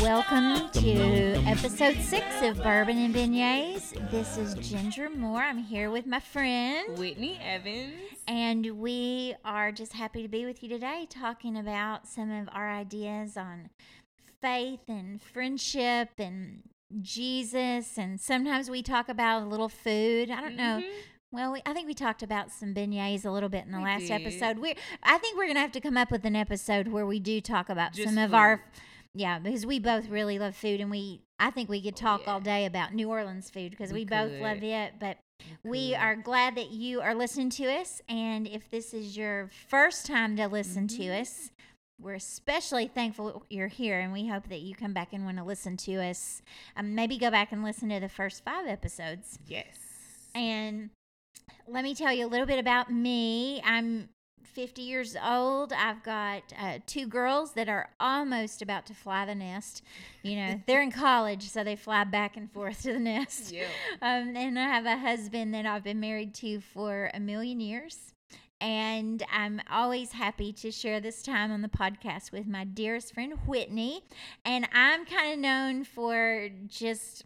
Welcome to episode six of Bourbon and Beignets. This is Ginger Moore. I'm here with my friend, Whitney Evans. and we are just happy to be with you today talking about some of our ideas on faith and friendship and Jesus. And sometimes we talk about a little food. I don't know. Mm-hmm. Well, we, I think we talked about some beignets a little bit in the We last did. episode. We, I think we're gonna have to come up with an episode where we do talk about Just some of our, yeah, because we both really love food, and we, I think we could talk all yeah. day about New Orleans food because we, We both love it. But we are glad that you are listening to us, and if this is your first time to listen to Mhm. us. We're especially thankful you're here, and we hope that you come back and want to listen to us. Um, maybe go back and listen to the first five episodes. Yes. And let me tell you a little bit about me. I'm 50 years old. I've got uh, two girls that are almost about to fly the nest. You know, they're in college, so they fly back and forth to the nest. Yeah. Um, and I have a husband that I've been married to for a million years. And I'm always happy to share this time on the podcast with my dearest friend, Whitney. And I'm kind of known for just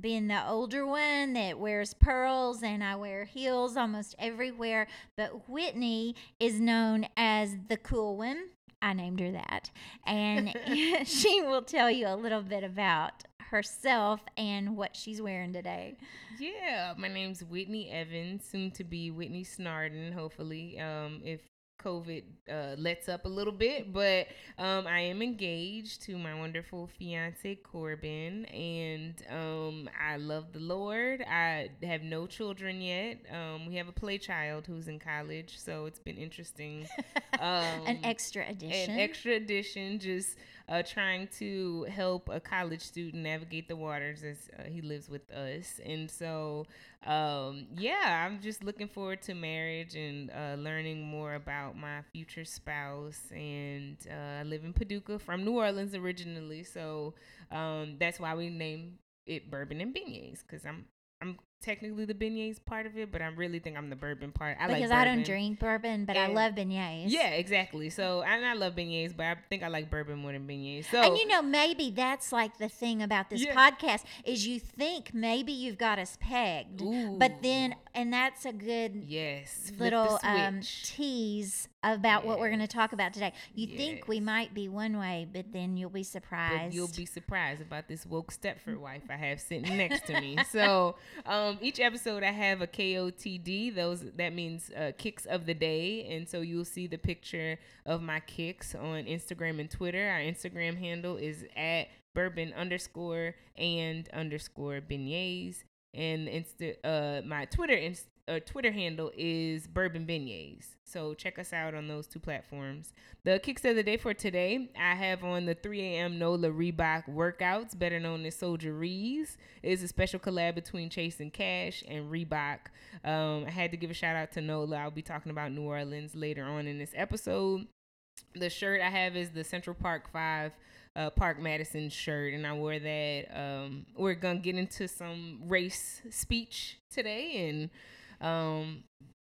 being the older one that wears pearls and I wear heels almost everywhere. But Whitney is known as the cool one. I named her that. And she will tell you a little bit about herself and what she's wearing today. Yeah. My name's Whitney Evans, soon to be Whitney Snarden, hopefully, um, if COVID uh, lets up a little bit. But um, I am engaged to my wonderful fiance, Corbin, and um, I love the Lord. I have no children yet. Um, we have a play child who's in college, so it's been interesting. Um, An extra addition. an extra addition just uh, trying to help a college student navigate the waters as uh, he lives with us. And so um, yeah i'm just looking forward to marriage and uh, learning more about my future spouse. And uh, i live in paducah from new orleans originally. So um, that's why we named it bourbon and beignets because i'm i'm technically the beignets part of it but i really think i'm the bourbon part i because like I don't drink bourbon, but I love beignets. Yeah, exactly. So and I love beignets, but I think I like bourbon more than beignets. So And you know, maybe that's like the thing about this Yeah. podcast is you think maybe you've got us pegged, but then, and that's a good yes, little um, tease about what we're going to talk about today. You think we might be one way, but then you'll be surprised. But you'll be surprised about this woke Stepford wife I have sitting next to me. So um, each episode I have a KOTD. Those that means uh, kicks of the day, and so you'll see the picture of my kicks on Instagram and Twitter. Our Instagram handle is at bourbon underscore and underscore beignets, and insta uh my Twitter inst- uh, Twitter handle is bourbon beignets. So check us out on those two platforms. The kicks of the day for today, I have on the 3 a.m. NOLA Reebok workouts, better known as Soldier Rees. It's a special collab between Chase and Cash and Reebok. Um, I had to give a shout out to NOLA. I'll be talking about New Orleans later on in this episode. The shirt I have is the Central Park 5 uh, Park Madison shirt, and I wore that. Um, we're to get into some race speech today and um,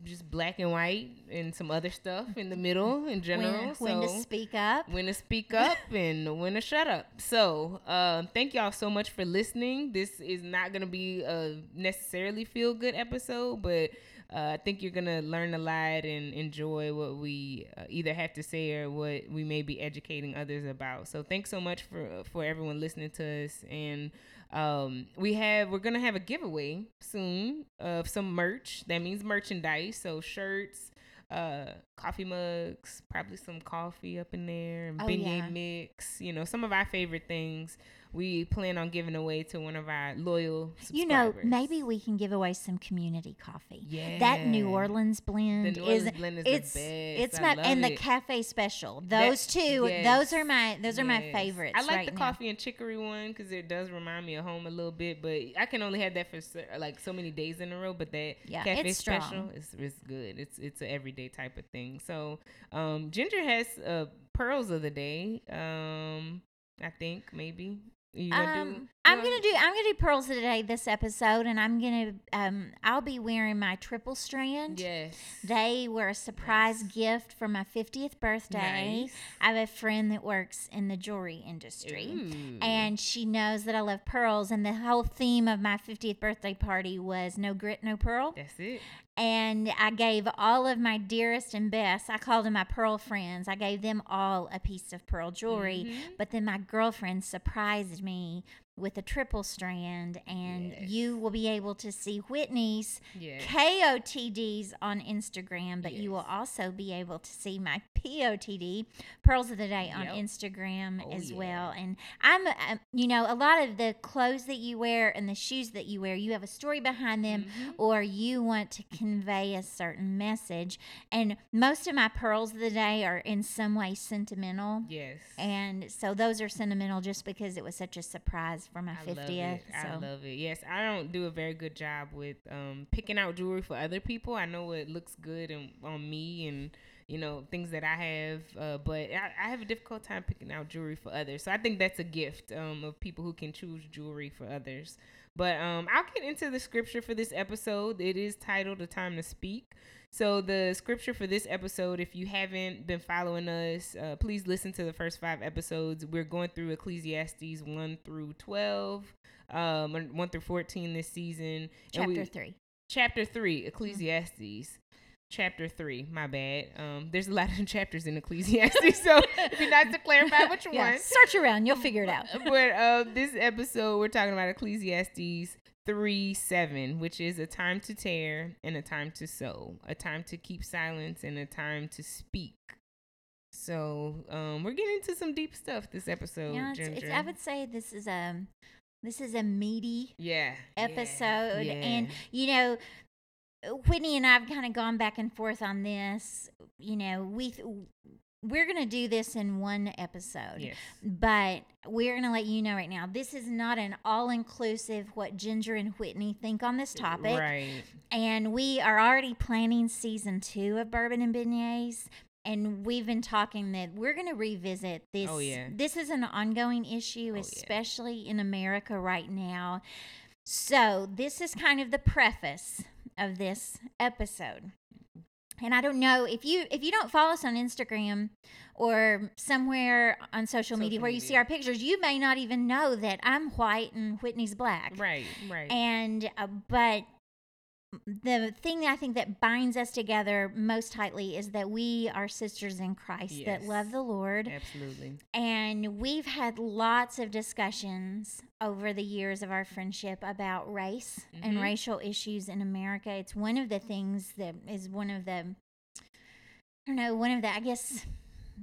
just black and white and some other stuff in the middle in general. when, when to speak up. when to speak up and when to shut up. So, um, thank y'all so much for listening. This is not to be a necessarily feel good episode, but uh, I think you're going to learn a lot and enjoy what we uh, either have to say or what we may be educating others about. So, thanks so much for for everyone listening to us and um, we have we're gonna have a giveaway soon of some merch. That means merchandise, so shirts, uh, coffee mugs, probably some coffee up in there, and Oh, beignet yeah. mix. You know, some of our favorite things. We plan on giving away to one of our loyal. You know, maybe we can give away some community coffee. yeah, That New Orleans blend New is blend is it's the best. it's my and the cafe special. That- Those two, yes. those are my those are my favorites. I like right the now. coffee and chicory one because it does remind me of home a little bit, but I can only have that for like so many days in a row. But that Yeah, cafe it's special is is good. It's it's an everyday type of thing. So um, Ginger has uh, pearls of the day. Um, I think maybe You gonna do? Um, you I'm gonna do I'm gonna do pearls today this episode, and I'm gonna um I'll be wearing my triple strand. Yes. They were a surprise Nice. gift for my 50th birthday. Nice. I have a friend that works in the jewelry industry. Ooh. And she knows that I love pearls, and the whole theme of my 50th birthday party was no grit, no pearl. that's it. And I gave all of my dearest and best, I called them my pearl friends, I gave them all a piece of pearl jewelry. Mhm. But then my girlfriend surprised me with a triple strand, and Yes. you will be able to see Whitney's Yes. KOTDs on Instagram, but you will also be able to see my POTD, Pearls of the Day, on Yep. Instagram Oh, as yeah. well. And I'm, um, you know, a lot of the clothes that you wear and the shoes that you wear, you have a story behind them Mhm. or you want to convey a certain message. And most of my Pearls of the Day are in some way sentimental. Yes. And so those are sentimental just because it was such a surprise for my I love 50th. it. So I love it. Yes, I don't do a very good job with um, picking out jewelry for other people. I know it looks good and, on me and you know things that I have, uh, but I, I have a difficult time picking out jewelry for others. So I think that's a gift um, of people who can choose jewelry for others. But um, I'll get into the scripture for this episode. It is titled "A Time to Speak." So the scripture for this episode, if you haven't been following us, uh, please listen to the first five episodes. We're going through Ecclesiastes one through twelve, um, one through fourteen this season. And we- chapter three. chapter three, Ecclesiastes. Chapter three, my bad. Um, there's a lot of chapters in Ecclesiastes, so it'd be nice to clarify which Yeah, one. search around, you'll figure it out. but uh, this episode, we're talking about Ecclesiastes 3 7, which is a time to tear and a time to sow, a time to keep silence and a time to speak. So um, we're getting into some deep stuff this episode, yeah, it's, it's, I would say this is a this is a meaty yeah, yeah, episode, and you know, Whitney and I've kind of gone back and forth on this. You know, we th- we're gonna do this in one episode. yes, But we're going to let you know right now, this is not an all inclusive what Ginger and Whitney think on this topic. right. And we are already planning season two of Bourbon and Beignets. And we've been talking that we're going to revisit this. Oh, yeah. This is an ongoing issue, Oh, yeah. especially in America right now. So, this is kind of the preface of this episode. And I don't know if you if you don't follow us on Instagram or somewhere on social, media Social where you see our pictures, you may not even know that I'm white and Whitney's black. Right, right. And uh, but the thing that I think that binds us together most tightly is that we are sisters in Christ that love the Lord. Absolutely. And we've had lots of discussions over the years of our friendship about race and Mhm. racial issues in America. It's one of the things that is one of the, I don't know, one of the, I guess,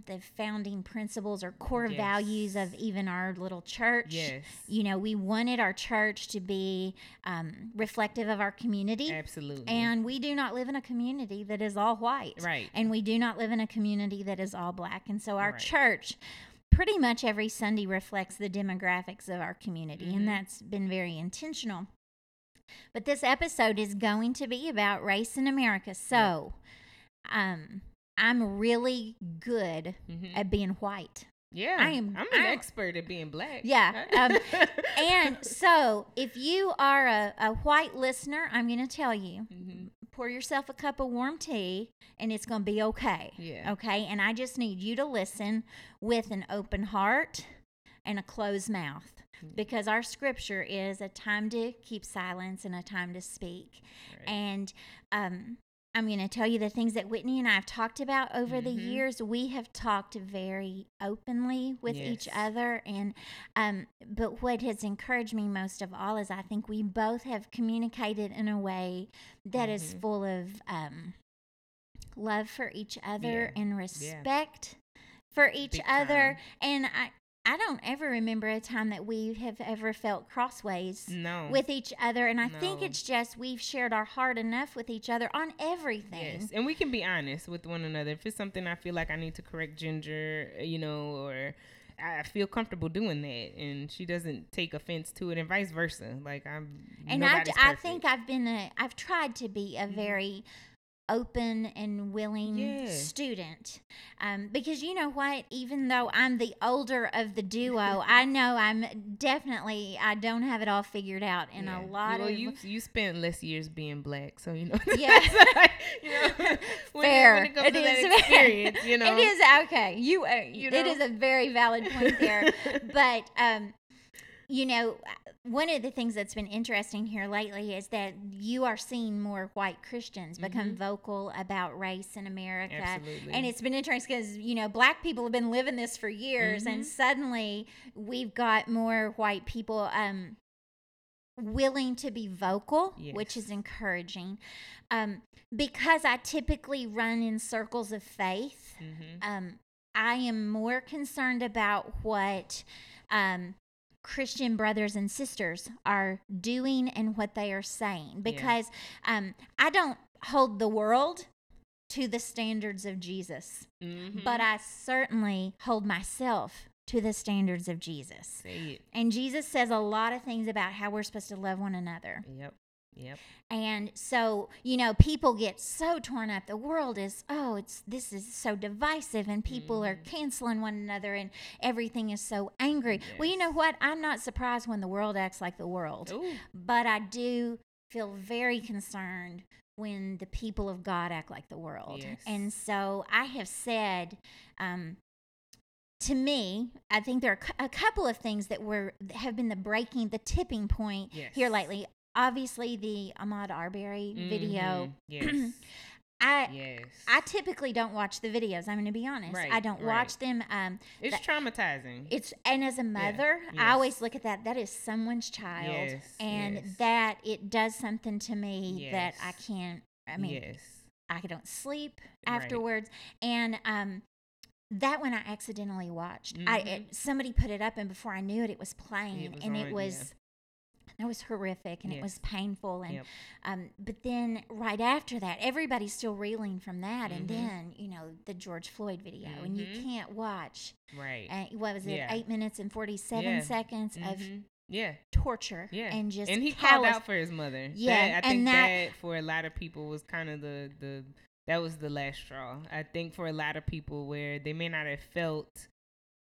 the founding principles or core Yes. values of even our little church. Yes. You know, we wanted our church to be um, reflective of our community. Absolutely. And we do not live in a community that is all white. right. And we do not live in a community that is all black. And so our Right. church pretty much every Sunday reflects the demographics of our community. Mhm. And that's been very intentional. But this episode is going to be about race in America. So um, I'm really good Mhm. at being white. yeah. I am- I'm an I- expert at being black. Yeah, um, And so if you are a, a white listener, I'm going to tell you Mhm. pour yourself a cup of warm tea and it's going to be okay. Yeah. Okay. And I just need you to listen with an open heart and a closed mouth Mm. because our scripture is a time to keep silence and a time to speak. Right. And um, I'm going to tell you the things that Whitney and I have talked about over the Mhm. years. We have talked very openly with each other, and um, but what has encouraged me most of all is I think we both have communicated in a way that is Mhm. full of um, love for each other Yeah. and Yeah. respect for each Big other. time. And I. I don't ever remember a time that we have ever felt crossways no. with each other and i think it's just we've shared our heart enough with each other on everything Yes, and we can be honest with one another. If it's something I feel like I need to correct Ginger, uh, you know, or I feel comfortable doing that, and she doesn't take offense to it, and vice versa. Like I'm, and I, nobody's I think i've been a i've tried to be a Mhm. very open and willing Yeah. student. Um, because you know what? Even though I'm the older of the duo, I know I'm definitely I don't have it all figured out, and Yeah. a lot well, of you you spent less years being black, so you know. Yeah. that's like, you know, when, Fair. When it comes It to that is. experience, you know. It is okay. You, uh, You know? is a very valid point there. but um, you know, one of the things that's been interesting here lately is that you are seeing more white Christians become Mhm. vocal about race in America. Absolutely. And it's been interesting because, you know, black people have been living this for years, and Mhm. suddenly we've got more white people um, willing to be vocal, which is encouraging. Um, because I typically run in circles of faith, Mhm. um, I am more concerned about what um, Christian brothers and sisters are doing and what they are saying because um, I don't hold the world to the standards of Jesus, Mhm. but I certainly hold myself to the standards of Jesus. And Jesus says a lot of things about how we're supposed to love one another. Yep. Yep. And so, you know, people get so torn up. The world is, oh, it's this is so divisive and people are Mhm. canceling one another and everything is so angry. Well, you know what? I'm not surprised when the world acts like the world. Ooh. But I do feel very concerned when the people of God act like the world. Yes. And so I have said, um, to me, I think there are a couple of things that were have been the breaking, the tipping point here lately. Obviously, the Ahmaud Arbery video. Mhm. Yes. I yes. I typically don't watch the videos. I'm going to be honest. Right, I don't right. watch them. Um, it's traumatizing. it's and as a mother, I yes. always look at that. That is someone's child, Yes, and that it does something to me that I can't. I mean, yes. I don't sleep afterwards, Right. and um, that one I accidentally watched. I Mhm. it, somebody put it up, and before I knew it, it was playing, was and on, it was. It was horrific and it was painful and Yep. um, but then right after that everybody's still reeling from that and Mhm. then you know the George Floyd video and you Mhm. can't watch Right. uh, what was it Yeah. eight minutes and 47 Yeah. seconds of Mhm. yeah. torture Yeah. and just and he called out for his mother. Yeah, That- I and think that- that, for a lot of people was kind of the the that was the last straw. I think for a lot of people where they may not have felt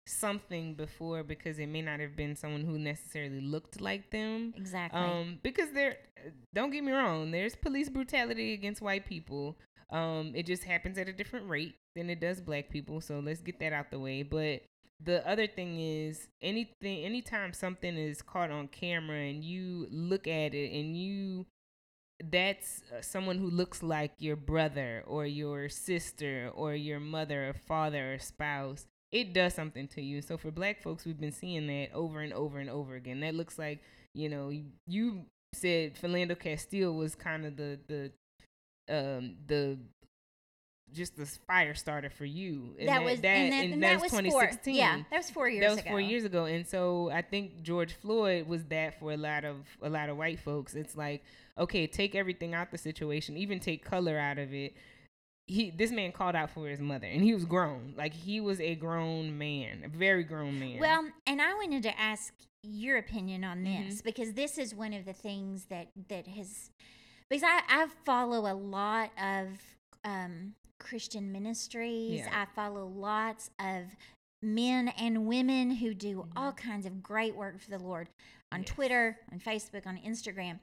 something before because it may not have been someone who necessarily looked like them. exactly Um, because there, don't get me wrong, there's police brutality against white people. Um, it just happens at a different rate than it does black people. So let's get that out the way. But the other thing is anything, anytime something is caught on camera and you look at it and you, that's uh, someone who looks like your brother or your sister or your mother or father or spouse. It does something to you. So for black folks, we've been seeing that over and over and over again. That looks like you know, you, you said Philando Castile was kind of the the um the just the fire starter for you. And that, was that, and that, and and that that was was 2016. four yeah that was four years that was ago four years ago, and so I think George Floyd was that for a lot of a lot of white folks. It's like, okay, take everything out the situation, even take color out of it. He this man called out for his mother, and he was grown, like he was a grown man, a very grown man. well and i wanted to ask your opinion on this because this is one of the things that that has because i i follow a lot of um christian ministries Yeah. i follow lots of men and women who do Mhm. all kinds of great work for the lord on Yes. twitter on facebook on instagram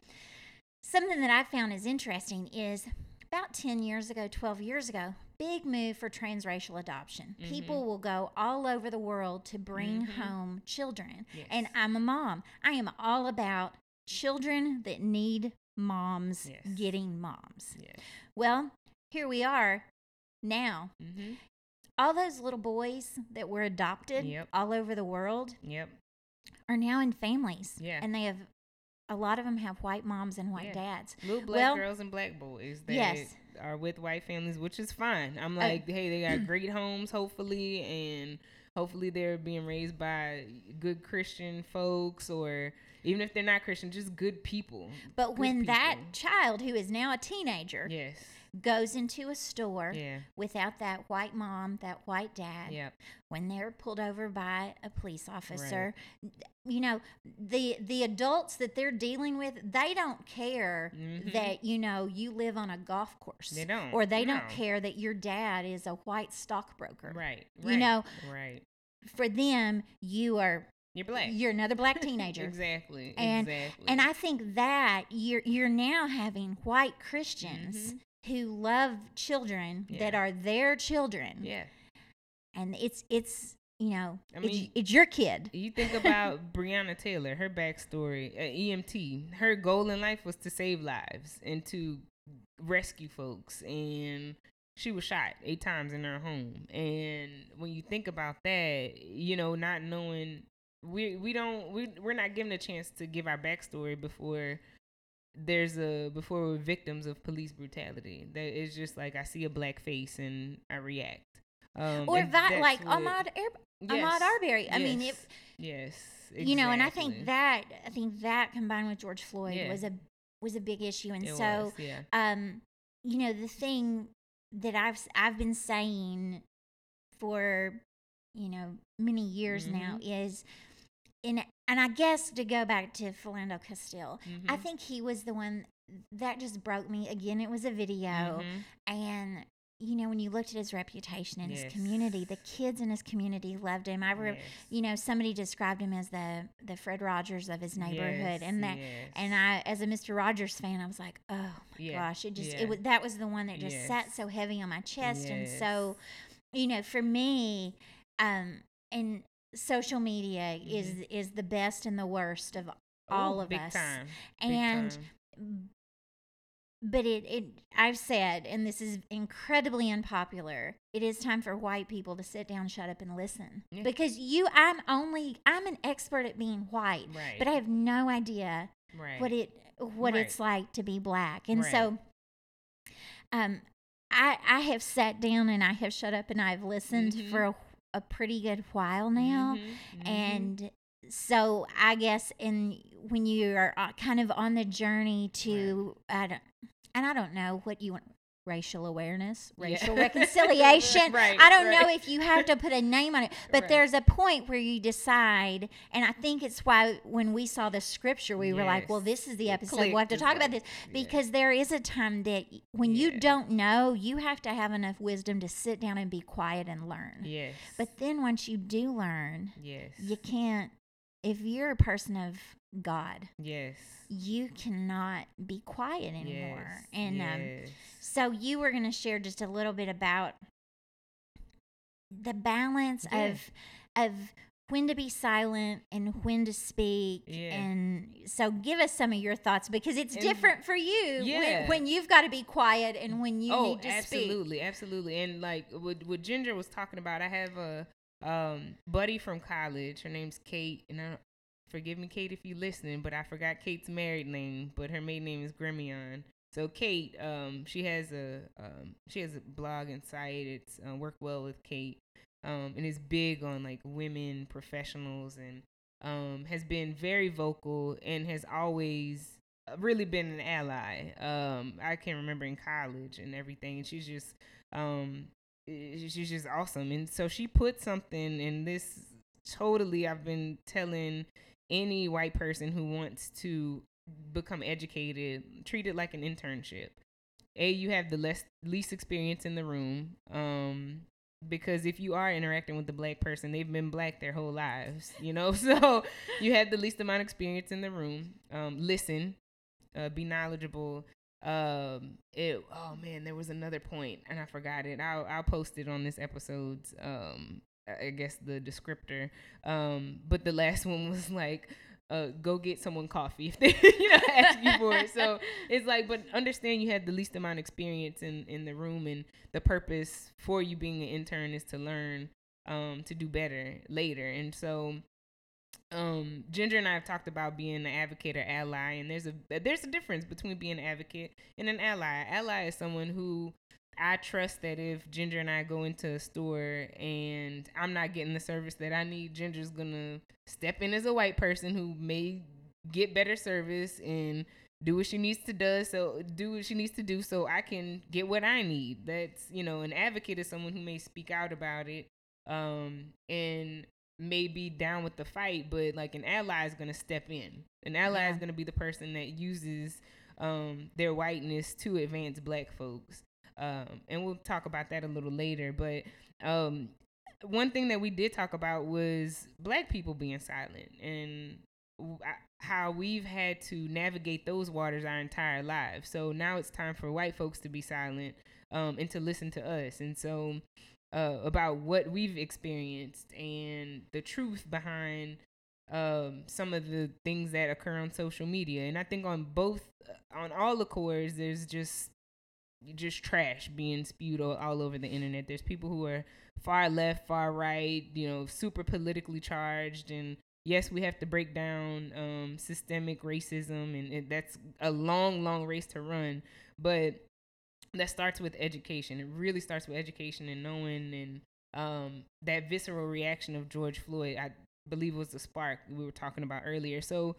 something that i found is interesting is about 10 years ago 12 years ago big move for transracial adoption Mhm. people will go all over the world to bring Mhm. home children Yes. and i'm a mom i am all about children that need moms Yes. getting moms yeah. well here we are now Mm-hmm. all those little boys that were adopted Yep. all over the world Yep. are now in families Yeah. and they have a lot of them have white moms and white Yeah. dads Little black Well- girls and black boys that Yes. are with white families, which is fine. I'm Uh, like, hey, they got great homes, hopefully, and hopefully they're being raised by good Christian folks, or even if they're not Christian, just good people. but Good when that child who is now a teenager yes, goes into a store Yeah. without that white mom, that white dad, Yep. when they're pulled over by a police officer, you know, the the adults that they're dealing with, they don't care Mhm. that you know you live on a golf course. They don't. Or they don't care that your dad is a white stockbroker. Right. You know, Right. For them, you are You're black. you're another black teenager. exactly. And- exactly. And I think that you're you're now having white Christians Mhm. Who love children that are their children, yeah. and it's it's you know I it's, mean- it's your kid. You think about Breonna Taylor, her backstory, uh, EMT. Her goal in life was to save lives and to rescue folks. And she was shot eight times in her home. And when you think about that, you know, not knowing, we we don't we we're not given a chance to give our backstory before there's a before we're victims of police brutality. That it's just like I see a black face and I react. Um, Or that like what- Ahmad Air, Yes. Ahmaud Arbery. I mean, Yes. if Yes. you know, and I think that I think that combined with George Floyd Yeah. was a was a big issue, and It so was, yeah. um, you know, the thing that I've I've been saying for you know many years now Mm-hmm. is in and I guess to go back to Philando Castile, I Mhm. think he was the one that just broke me. Again, it was a video, Mhm. and you know when you looked at his reputation in his community, the kids in his community loved him. I remember, Yes. you know somebody described him as the the Fred Rogers of his neighborhood, Yes, and that yes. and I as a Mr. Rogers fan, I was like, oh my Yeah, gosh, it just yeah. it was that was the one that just sat so heavy on my chest, and so you know for me, um, and social media is is the best and the worst of all Ooh, of big us, Time. big and time. but it, it I've said, and this is incredibly unpopular. It is time for white people to sit down, shut up, and listen. Yeah. Because you, I'm only, I'm an expert at being white, right. but I have no idea right. what it, what Right. it's like to be black. And so, um, I, I have sat down and I have shut up and I've listened Mhm. for a, a pretty good while now Mhm, mhm. and so I guess in when you are uh, kind of on the journey to I don't, and I don't know what you want racial awareness, Yeah. racial reconciliation. Right, I don't know if you have to put a name on it, but Right. there's a point where you decide, and I think it's why when we saw the scripture, we were like, well, this is the episode. We'll have to talk about this like, yeah. because there is a time that when you don't know, you have to have enough wisdom to sit down and be quiet and learn. yes. But then once you do learn, yes. you can't if you're a person of god yes. you cannot be quiet anymore Yes. and um, so you were going to share just a little bit about the balance Yeah. of of when to be silent and when to speak Yeah. and so give us some of your thoughts because it's And- different for you Yeah. when, when you've got to be quiet and when you oh, need to speak absolutely, absolutely. And like what what Ginger was talking about, I have a um buddy from college. Her name's Kate, and I, forgive me, Kate, if you're listening, but I forgot Kate's married name, but her maiden name is Grimion. So Kate, um, she has a um, she has a blog and site. It's uh, work well with Kate, um, and is big on like women professionals and um, has been very vocal and has always uh, really been an ally. Um, I can remember in college and everything. And she's just, um, she's just awesome. And so she put something in this. Totally, I've been telling any white person who wants to become educated, treat it like an internship. A, you have the less least experience in the room. Um, because if you are interacting with the black person, they've been black their whole lives, you know. So you have the least amount of experience in the room. Um, listen, uh, be knowledgeable. Um, it. Oh man, there was another point, and I forgot it. I'll I'll post it on this episode's. Um, I guess the descriptor. Um, but the last one was like. Uh, go get someone coffee if they you know ask you for it. So it's like, but understand you had the least amount of experience in in the room, and the purpose for you being an intern is to learn um to do better later. And so um Ginger and I have talked about being an advocate or ally and there's a there's a difference between being an advocate and an ally. An Ally is someone who I trust that if Ginger and I go into a store and I'm not getting the service that I need, Ginger's gonna step in as a white person who may get better service and do what she needs to do so do what she needs to do so I can get what I need. That's you know, an advocate is someone who may speak out about it um and may be down with the fight, but like an ally is gonna step in. An ally yeah. is gonna be the person that uses um their whiteness to advance black folks. Um and we'll talk about that a little later. But um one thing that we did talk about was black people being silent and how we've had to navigate those waters our entire lives. So now it's time for white folks to be silent um, and to listen to us. And so uh, about what we've experienced and the truth behind um, some of the things that occur on social media. And I think on both, uh, on all the cores, there's just just trash being spewed all, over the internet. There's people who are far left, far right, you know, super politically charged and yes, we have to break down um, systemic racism, and that's a long, long race to run. But that starts with education. It really starts with education and knowing and um, that visceral reaction of George Floyd. I believe was the spark we were talking about earlier. So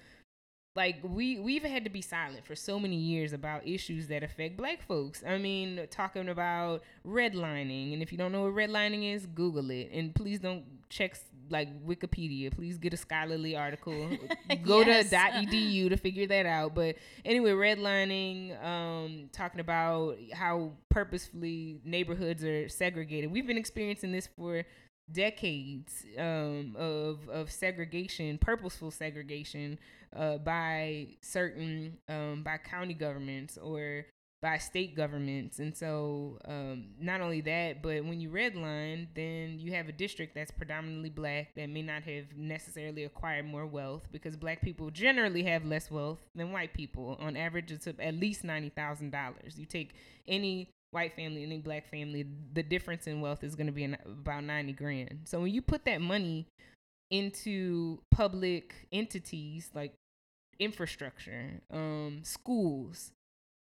like we we've had to be silent for so many years about issues that affect black folks. I mean, talking about redlining, and if you don't know what redlining is, Google it, and please don't check like Wikipedia. Please get a scholarly article. Go yes. to .edu to figure that out. But anyway, redlining, um, talking about how purposefully neighborhoods are segregated. We've been experiencing this for decades um, of of segregation, purposeful segregation uh, by certain um, by county governments or by state governments. And so, um, not only that, but when you redline, then you have a district that's predominantly black that may not have necessarily acquired more wealth because black people generally have less wealth than white people. On average, it's at least $90,000. You take any white family, any black family, the difference in wealth is going to be about 90 grand. So when you put that money into public entities like infrastructure, um, schools,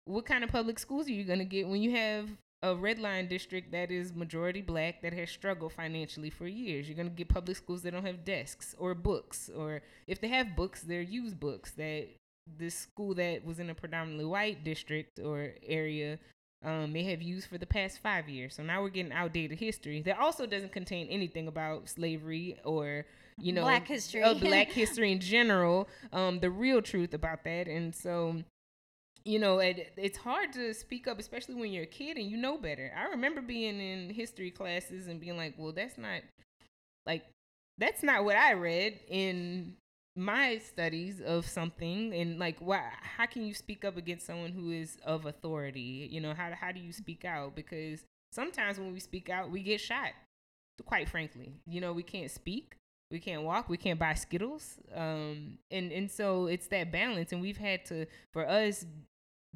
what kind of public schools are you going to get when you have a red line district that is majority black that has struggled financially for years. You're going to get public schools that don't have desks or books, or if they have books, they're used books that this school that was in a predominantly white district or area um, may have used for the past five years. So now we're getting outdated history that also doesn't contain anything about slavery or you know black history, uh, black history in general. Um, the real truth about that, and so you know, it, it's hard to speak up, especially when you're a kid and you know better. I remember being in history classes and being like, well, that's not like that's not what I read in my studies of something. And like why how can you speak up against someone who is of authority? You know how how do you speak out? Because sometimes when we speak out we get shot quite frankly. You know we can't speak we can't walk we can't buy skittles um and and so it's that balance and we've had to for us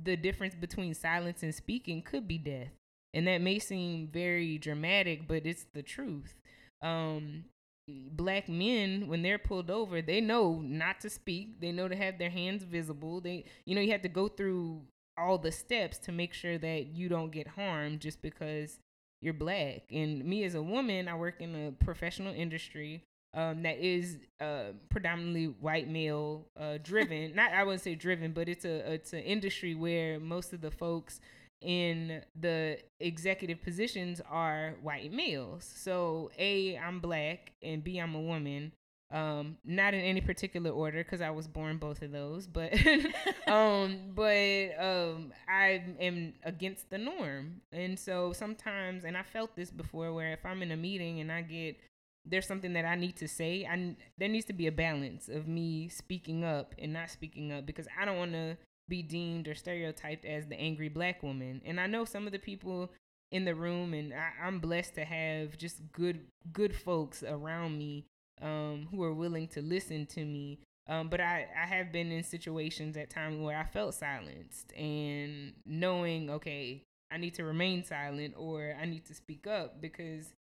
the difference between silence and speaking could be death. And that may seem very dramatic, but it's the truth. Um, black men, when they're pulled over, they know not to speak. They know to have their hands visible. They, you know, you have to go through all the steps to make sure that you don't get harmed just because you're black. And me as a woman, I work in a professional industry um, that is uh, predominantly white male uh, driven. Not I wouldn't say driven, but it's a it's an industry where most of the folks in the executive positions are white males. So a I'm black and b I'm a woman. Um, not in any particular order because I was born both of those, but um, but um, I am against the norm, and so sometimes, and I felt this before, where if I'm in a meeting and I get there's something that I need to say, I there needs to be a balance of me speaking up and not speaking up because I don't want to be deemed or stereotyped as the angry black woman. And I know some of the people in the room, and I, am blessed to have just good good folks around me um, who are willing to listen to me. Um, but I, I have been in situations at times where I felt silenced and knowing, okay, I need to remain silent or I need to speak up because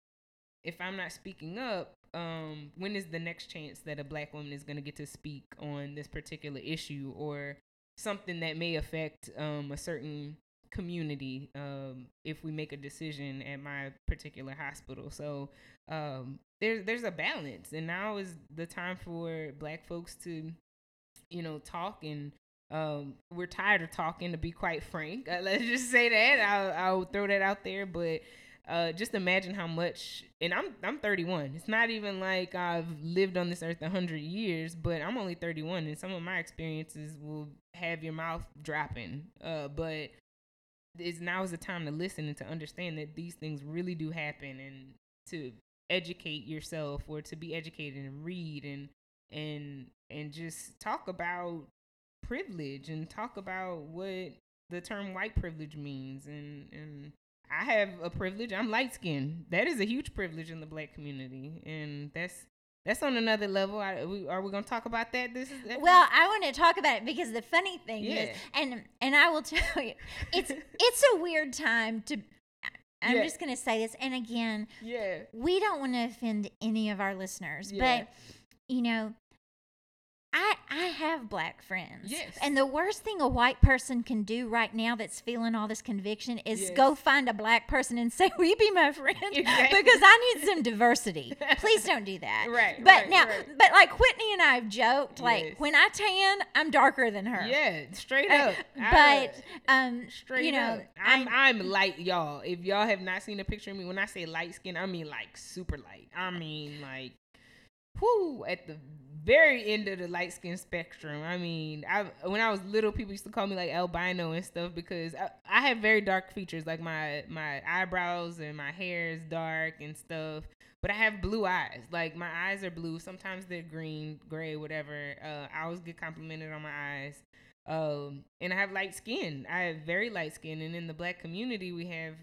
if I'm not speaking up, um, when is the next chance that a black woman is going to get to speak on this particular issue or something that may affect um, a certain community um, if we make a decision at my particular hospital? So um, there's there's a balance, and now is the time for black folks to, you know, talk and Um, we're tired of talking, to be quite frank. Uh, let's just say that. I'll, I'll throw that out there. But uh, just imagine how much. And I'm I'm 31. It's not even like I've lived on this earth 100 years, but I'm only 31, and some of my experiences will have your mouth dropping. Uh, but is now is the time to listen and to understand that these things really do happen, and to educate yourself or to be educated and read and and and just talk about privilege and talk about what the term white privilege means and and I have a privilege. I'm light skinned. That is a huge privilege in the black community, and that's that's on another level. I, we, are we going to talk about that? This is that well. I want to talk about it because the funny thing yeah. is, and and I will tell you, it's it's a weird time to. I'm yeah. just going to say this, and again, yeah, we don't want to offend any of our listeners, yeah. but you know, I I have black friends. Yes. And the worst thing a white person can do right now that's feeling all this conviction is yes. go find a black person and say, "Will you be my friend?" Exactly. because I need some diversity. Please don't do that. Right. But right, now, right. but like Whitney and I have joked, like yes. when I tan, I'm darker than her. Yeah, straight uh, up. Uh, but um, straight you know, up. I'm I'm light, y'all. If y'all have not seen a picture of me, when I say light skin, I mean like super light. I mean like, whoo, at the very end of the light skin spectrum. I mean, I when I was little, people used to call me like albino and stuff because I, I have very dark features, like my my eyebrows and my hair is dark and stuff. But I have blue eyes. Like my eyes are blue. Sometimes they're green, gray, whatever. Uh, I always get complimented on my eyes. Um, and I have light skin. I have very light skin. And in the black community, we have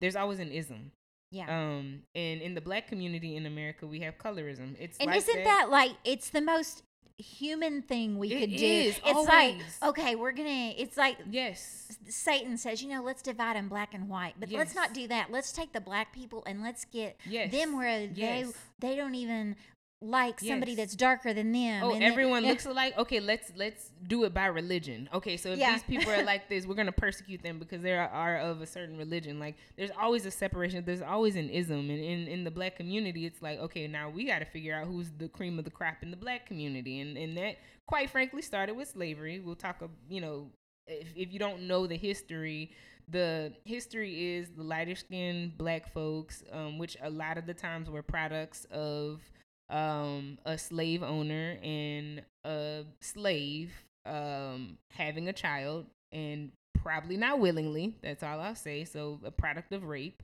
there's always an ism. Yeah. Um, and in the black community in America, we have colorism. It's and like isn't that. that. like it's the most human thing we could do? it's always. like okay, we're gonna. It's like yes, Satan says, you know, let's divide them black and white, but let's not do that. Let's take the black people and let's get yes, them where yes. they they don't even like somebody that's darker than them. Oh, everyone looks alike. Okay, let's let's do it by religion. Okay, so if Yeah. these people are like this, we're gonna persecute them because they are, are of a certain religion. Like, there's always a separation. There's always an ism, and in in the black community, it's like, okay, now we got to figure out who's the cream of the crop in the black community, and and that, quite frankly, started with slavery. We'll talk, you know, if if you don't know the history. The history is the lighter skinned black folks, um, which a lot of the times were products of um, a slave owner and a slave um, having a child and probably not willingly. That's all I'll say. So a product of rape.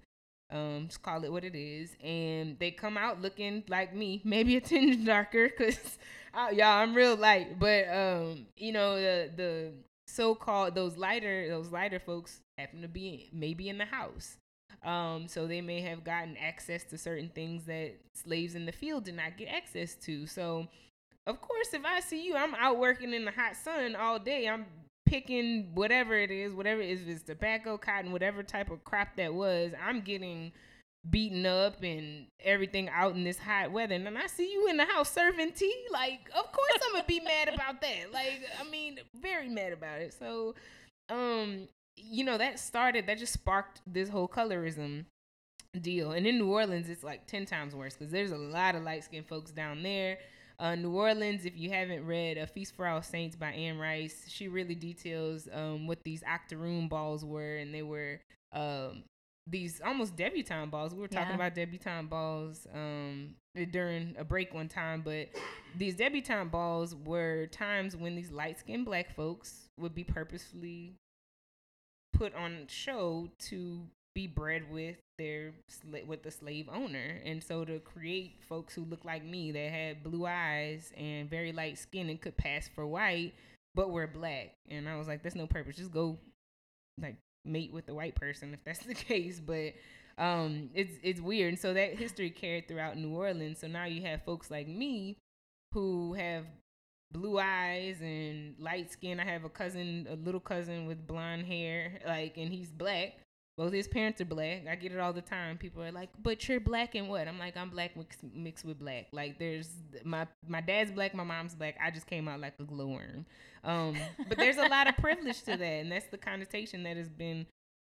Um, just call it what it is. And they come out looking like me, maybe a tinge darker, cause y'all I'm real light. But um, you know the the so-called those lighter those lighter folks happen to be maybe in the house. Um, so they may have gotten access to certain things that slaves in the field did not get access to. So, of course, if I see you, I'm out working in the hot sun all day. I'm picking whatever it is, whatever it is, if it's tobacco, cotton, whatever type of crop that was. I'm getting beaten up and everything out in this hot weather. And then I see you in the house serving tea. Like, of course I'm gonna be mad about that. Like, I mean, very mad about it. So, um, you know, that started, that just sparked this whole colorism deal. And in New Orleans, it's like 10 times worse because there's a lot of light skinned folks down there. Uh, New Orleans, if you haven't read A Feast for All Saints by Anne Rice, she really details um, what these octoroon balls were. And they were um, these almost debutante balls. We were talking Yeah. about debutante balls um, during a break one time, but these debutante balls were times when these light skinned black folks would be purposefully put on show to be bred with their with the slave owner. And so to create folks who look like me that had blue eyes and very light skin and could pass for white but were black. And i was like that's no purpose. Just go like mate with the white person if that's the case. But um it's it's weird. And so that history carried throughout new orleans. So now you have folks like me who have blue eyes and light skin. I have a cousin, a little cousin with blonde hair, like, and he's black. Both his parents are black. I get it all the time. People are like, "But you're black and what?" I'm like, "I'm black mixed, mixed with black." Like, there's my my dad's black, my mom's black. I just came out like a glowworm. Um, but there's a lot of privilege to that, and that's the connotation that has been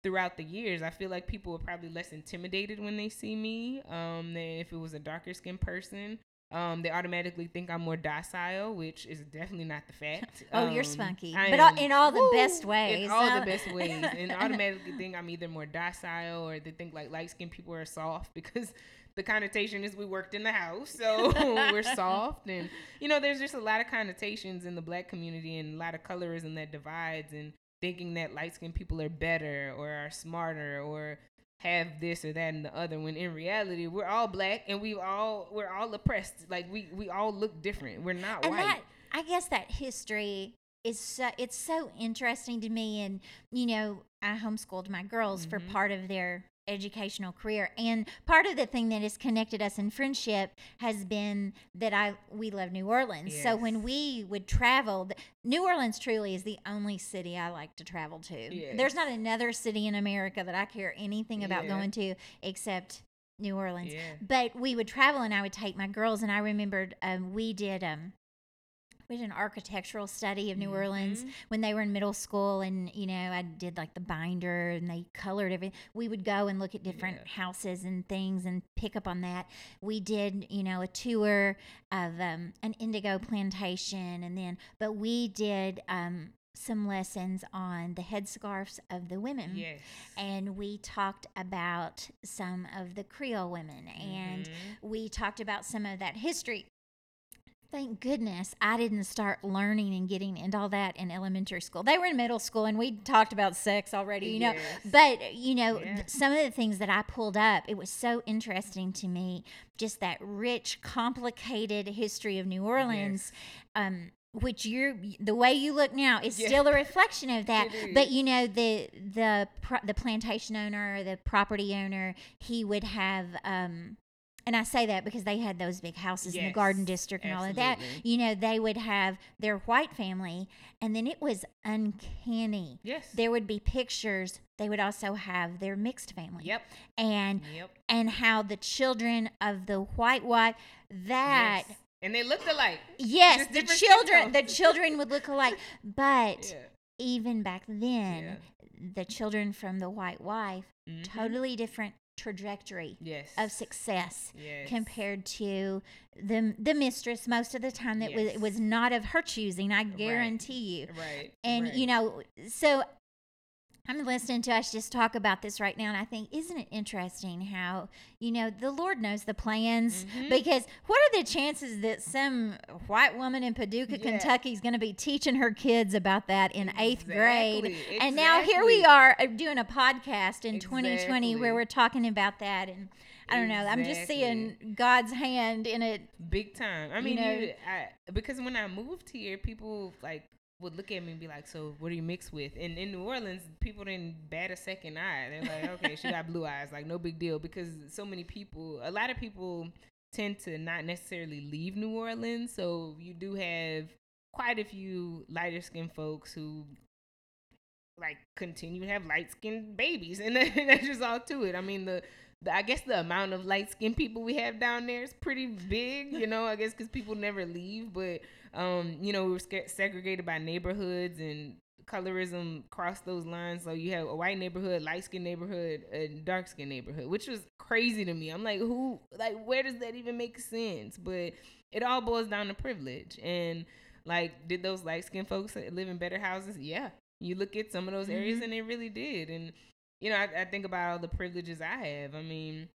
throughout the years. I feel like people are probably less intimidated when they see me um, than if it was a darker skinned person. Um, they automatically think I'm more docile, which is definitely not the fact. oh, you're Um, spunky, I but all, am- in all the woo, best ways. In all Uh, the best ways, and automatically think I'm either more docile or they think like light skinned people are soft because the connotation is we worked in the house, so we're soft, and you know, there's just a lot of connotations in the black community and a lot of colorism that divides and thinking that light skinned people are better or are smarter or have this or that and the other when in reality we're all black and we all we're all oppressed. Like we we all look different. We're not and white. That I guess that history is so it's so interesting to me and you know I homeschooled my girls for Mhm. part of their educational career and part of the thing that has connected us in friendship has been that I we love New Orleans. So when we would travel, New Orleans truly is the only city I like to travel to. There's not another city in America that I care anything about Yeah. going to except New Orleans yeah but we would travel and I would take my girls and I remembered um, we did um we did an architectural study of New Orleans Mhm. when they were in middle school and you know I did like the binder and they colored everything we would go and look at different Yeah. houses and things and pick up on that we did you know a tour of um, an indigo plantation and then but we did um, some lessons on the headscarves of the women yes and we talked about some of the Creole women and Mhm. we talked about some of that history. Thank goodness I didn't start learning and getting into all that in elementary school. They were in middle school and we talked about sex already, you know. Yes. But, you know, th- some of the things that I pulled up, it was so interesting to me, just that rich, complicated history of New Orleans. Um, which you're the way you look now is Yeah. still a reflection of that but you know the the pro- the plantation owner or the property owner he would have um and I say that because they had those big houses in the garden district and all of that. You know, they would have their white family, and then it was uncanny. yes There would be pictures. They would also have their mixed family. yep And yep and how the children of the white wife that yes. and they looked alike yes, the children the children would look alike. But yeah even back then, the children from the white wife Mhm. totally different trajectory yes. of success yes. compared to the the mistress most of the time that was it Yes. was not of her choosing i guarantee you. Right. And right. you know so i'm listening to us just talk about this right now and i think isn't it interesting how you know the lord knows the plans? Mhm. because what are the chances that some white woman in paducah Yeah. kentucky is going to be teaching her kids about that in eighth grade? Exactly, and now here we are uh, doing a podcast in 2020 where we're talking about that and i don't know i'm just seeing god's hand in it. Big time. I you mean, you know- I, because when I moved here, people like would look at me and be like, "So, what are you mixed with?" And in New Orleans, people didn't bat a second eye. They're like, "Okay, she got blue eyes, like no big deal." Because so many people, a lot of people tend to not necessarily leave New Orleans, so you do have quite a few lighter skinned folks who like continue to have light skinned babies, and that's just all to it. I mean, the, the I guess the amount of light skinned people we have down there is pretty big, you know. I guess because people never leave, but um, you know, we were segregated by neighborhoods and colorism crossed those lines. So you have a white neighborhood, light skinned neighborhood, a dark skinned neighborhood, which was crazy to me. I'm like, who, like, where does that even make sense? But it all boils down to privilege. And like, did those light skinned folks live in better houses? Yeah. You look at some of those areas Mhm. and they really did. And, you know, I, I think about all the privileges I have. I mean,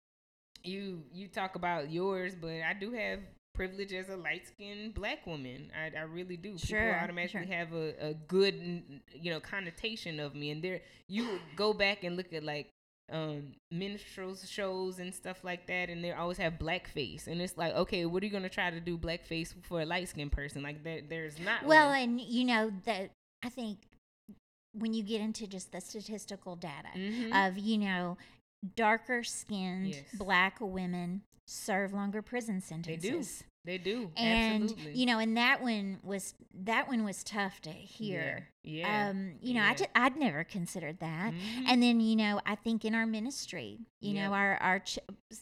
you you talk about yours, but I do have privilege as a light skinned black woman. I, I really do. Sure, People automatically sure. have a, a good you know connotation of me, and there you go back and look at like um minstrels shows and stuff like that and they always have blackface and it's like okay what are you gonna try to do blackface for a light skinned person like there, there's not Well, one. and you know that I think when you get into just the statistical data Mhm. of you know darker skinned Yes. black women serve longer prison sentences. they do they do And absolutely you know, and that one was that one was tough to hear. Yeah. Um, you know, I just, I'd never considered that. Mhm. And then, you know, I think in our ministry, you Yep. know, our our ch-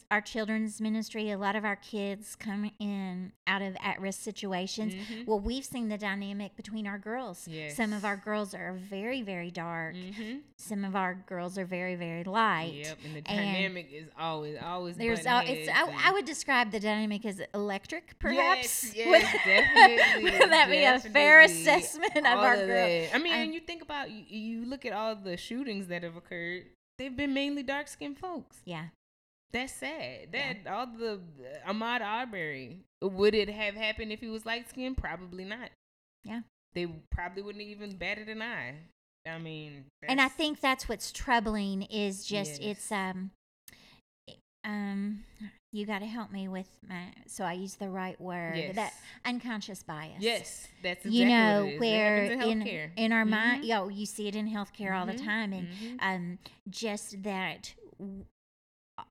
our children's ministry, a lot of our kids come in out of at risk situations. Mhm. Well, we've seen the dynamic between our girls. Some of our girls are very, very dark. Mhm. Some of our girls are very, very light. Yep, and the And dynamic is always always There's, butting al- it's. I, I would describe the dynamic as electric, perhaps. Yes, yes, definitely. Would that be a fair definitely. assessment of All our of girls? I mean, and you think about you, you look at all the shootings that have occurred. They've been mainly dark skinned folks. Yeah. That's sad. Yeah. That all the Ahmaud Arbery. Would it have happened if he was light skinned? Probably not. Yeah. They probably wouldn't even batted an eye. I mean, and I think that's what's troubling is just Yes. it's um um you got to help me with my so I use the right word Yes. that unconscious bias. yes, that's exactly you know what it is. Where in healthcare. in our mind, Mhm. yo, you see it in healthcare all the Mhm, time, and mhm. um just that w-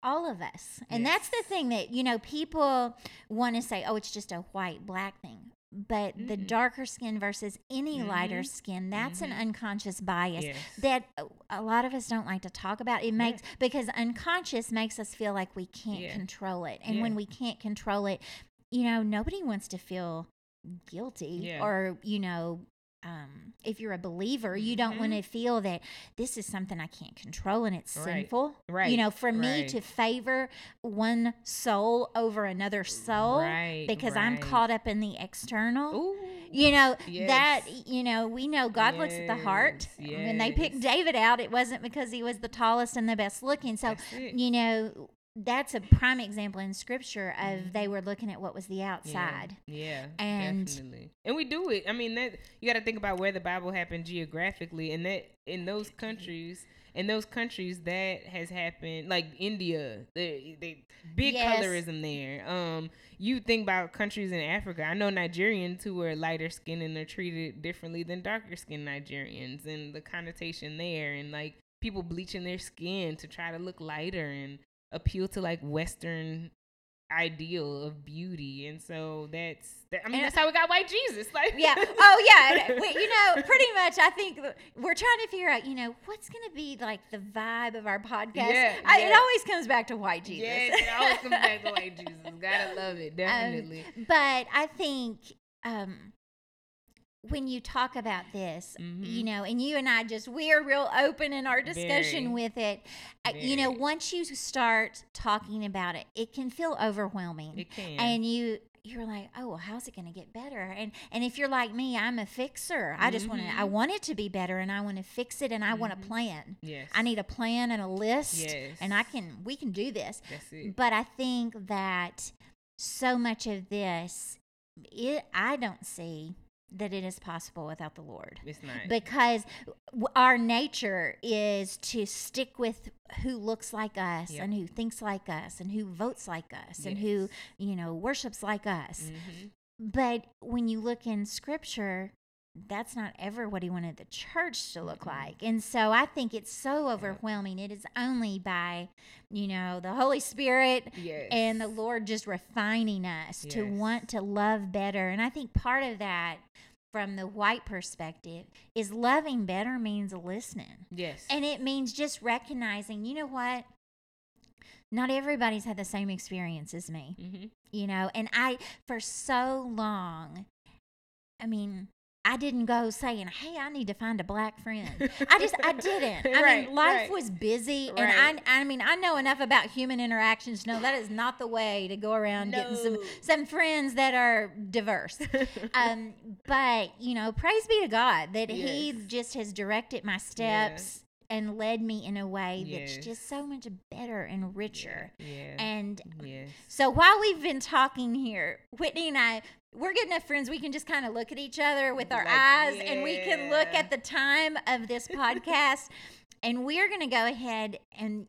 all of us and that's the thing that you know people want to say oh it's just a white black thing but the Mm-mm. darker skin versus any lighter Mhm. skin that's an Mhm. unconscious bias Yes. that a- lot of us don't like to talk about it makes because unconscious makes us feel like we can't Yeah. control it and when we can't control it you know nobody wants to feel guilty Yeah. or you know um, if you're a believer you don't want to feel that this is something i can't control and it's Right. sinful Right. you know for me Right. to favor one soul over another soul Right, because i'm caught up in the external Ooh. you know that you know we know god looks at the heart Yes, when they picked david out it wasn't because he was the tallest and the best looking so you know that's a prime example in scripture of Mhm. they were looking at what was the outside Yeah, And- definitely. And we do it. I mean, that you got to think about where the Bible happened geographically, and that in those countries, in those countries that has happened, like India, they, they big Yes. colorism there. Um, you think about countries in Africa. I know Nigerians who are lighter skinned and are treated differently than darker skinned Nigerians, and the connotation there, and like people bleaching their skin to try to look lighter and appeal to like Western ideal of beauty, and so that's that, I mean And- that's how we got white Jesus. Like yeah oh yeah and you know pretty much i think we're trying to figure out you know what's gonna be like the vibe of our podcast Yeah, I, it always comes back to white jesus Yes, it always comes back to white Jesus. Gotta love it, definitely. Um, but I think um, when you talk about this, you Mhm. know, and you and I just we are real open in our discussion Very. with it. Uh, you know, once you start talking about it, it can feel overwhelming, it can. and you you're like, oh, well, how's it going to get better? And and if you're like me, I'm a fixer. I just want to I want it to be better, and I want to fix it, and I want a Mhm. plan. yes, I need a plan and a list, Yes, and I can we can do this. That's it. But I think that so much of this, it I don't see that it is possible without the Lord. It's not. Because w- our nature is to stick with who looks like us Yep. and who thinks like us and who votes like us and who, you know, worships like us. Mhm. But when you look in scripture, that's not ever what he wanted the church to look Mm-mm. like. And so I think it's so overwhelming. It is only by, you know, the Holy Spirit Yes. and the Lord just refining us to want to love better. And I think part of that from the white perspective is loving better means listening. Yes. And it means just recognizing, you know what? Not everybody's had the same experience as me hmm you know and i for so long i mean i didn't go saying hey i need to find a black friend. I just i didn't. I Right, mean life right. was busy Right. and i i mean i know enough about human interactions to know that is not the way to go around getting some some friends that are diverse. Um but you know praise be to god that he just has directed my steps and led me in a way that's just so much better and richer Yeah. and yes. so while we've been talking here, Whitney and I, we're good enough friends. We can just kind of look at each other with our Like, eyes and we can look at the time of this podcast. and we're going to go ahead and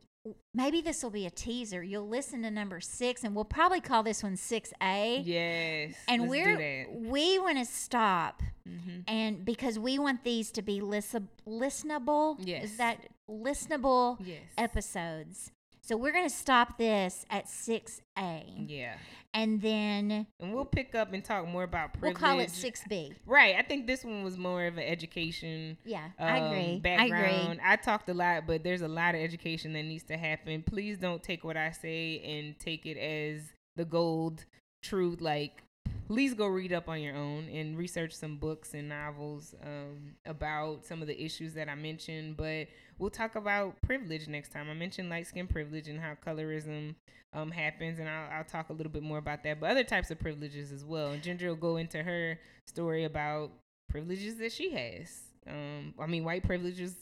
maybe this will be a teaser. You'll listen to number six and we'll probably call this one 6A. Yes. And we're, we want to stop hmm and because we want these to be listen, listenable. Yes. Is that listenable Yes. episodes? So we're going to stop this at 6A. Yeah. And then And we'll pick up and talk more about privilege. we'll call it 6B. Right. I think this one was more of an education. Yeah, I um, agree. I Background. agree. I, talked a lot, but there's a lot of education that needs to happen. Please don't take what I say and take it as the gold truth. Like, please go read up on your own and research some books and novels um, about some of the issues that I mentioned. But we'll talk about privilege next time. I mentioned light skin privilege and how colorism um, happens, and I'll, I'll talk a little bit more about that. But other types of privileges as well. And Ginger will go into her story about privileges that she has. Um, I mean, white privileges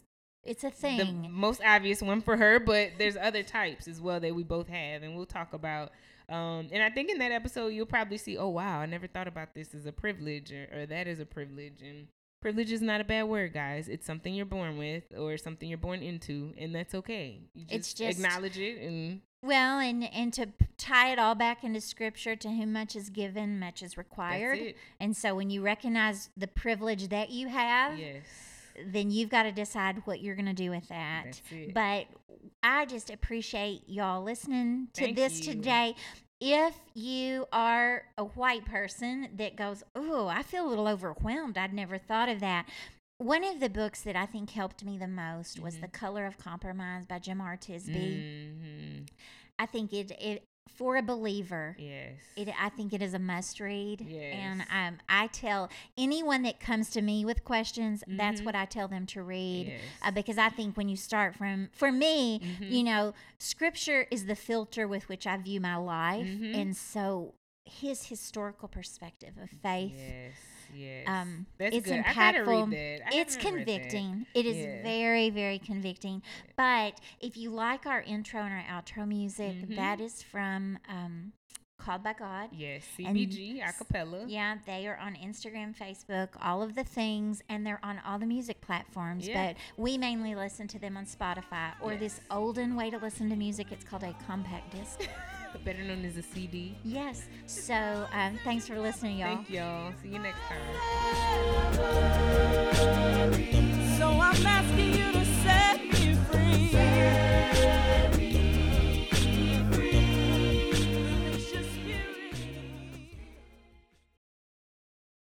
It's a thing. the most obvious one for her, but there's other types as well that we both have, and we'll talk about. Um, and I think in that episode you'll probably see, oh wow, I never thought about this as a privilege, or, or that is a privilege, and privilege is not a bad word, guys. It's something you're born with, or something you're born into, and that's okay. You just, It's just- acknowledge it, and Well, and and to tie it all back into scripture, to whom much is given, much is required. And so when you recognize the privilege that you have, Yes, then you've got to decide what you're going to do with that. But I just appreciate y'all listening to Thank this you. today. If you are a white person that goes, Oh, I feel a little overwhelmed. I'd never thought of that. One of the books that I think helped me the most was Mhm. The Color of Compromise by Jemar Tisby. Mhm. I think it, it for a believer, Yes. it, I think it is a must read. And um, I tell anyone that comes to me with questions, that's Mhm. what I tell them to read. Yes. Uh, because I think when you start from, for me, Mhm. you know, scripture is the filter with which I view my life. Mhm. And so his historical perspective of faith. Yes. Yes. Um, That's it's good. I impactful. read that. I It's haven't read that. convicting. It is Yeah. very, very convicting. But if you like our intro and our outro music, Mhm. that is from um, Called by God. Yes, And CBG acapella. Yeah, they are on Instagram, Facebook, all of the things, and they're on all the music platforms. Yeah. But we mainly listen to them on Spotify or this olden way to listen to music. It's called a compact disc. better known as a CD. Yes. So um, thanks for listening, y'all. Thank y'all. See you next time. So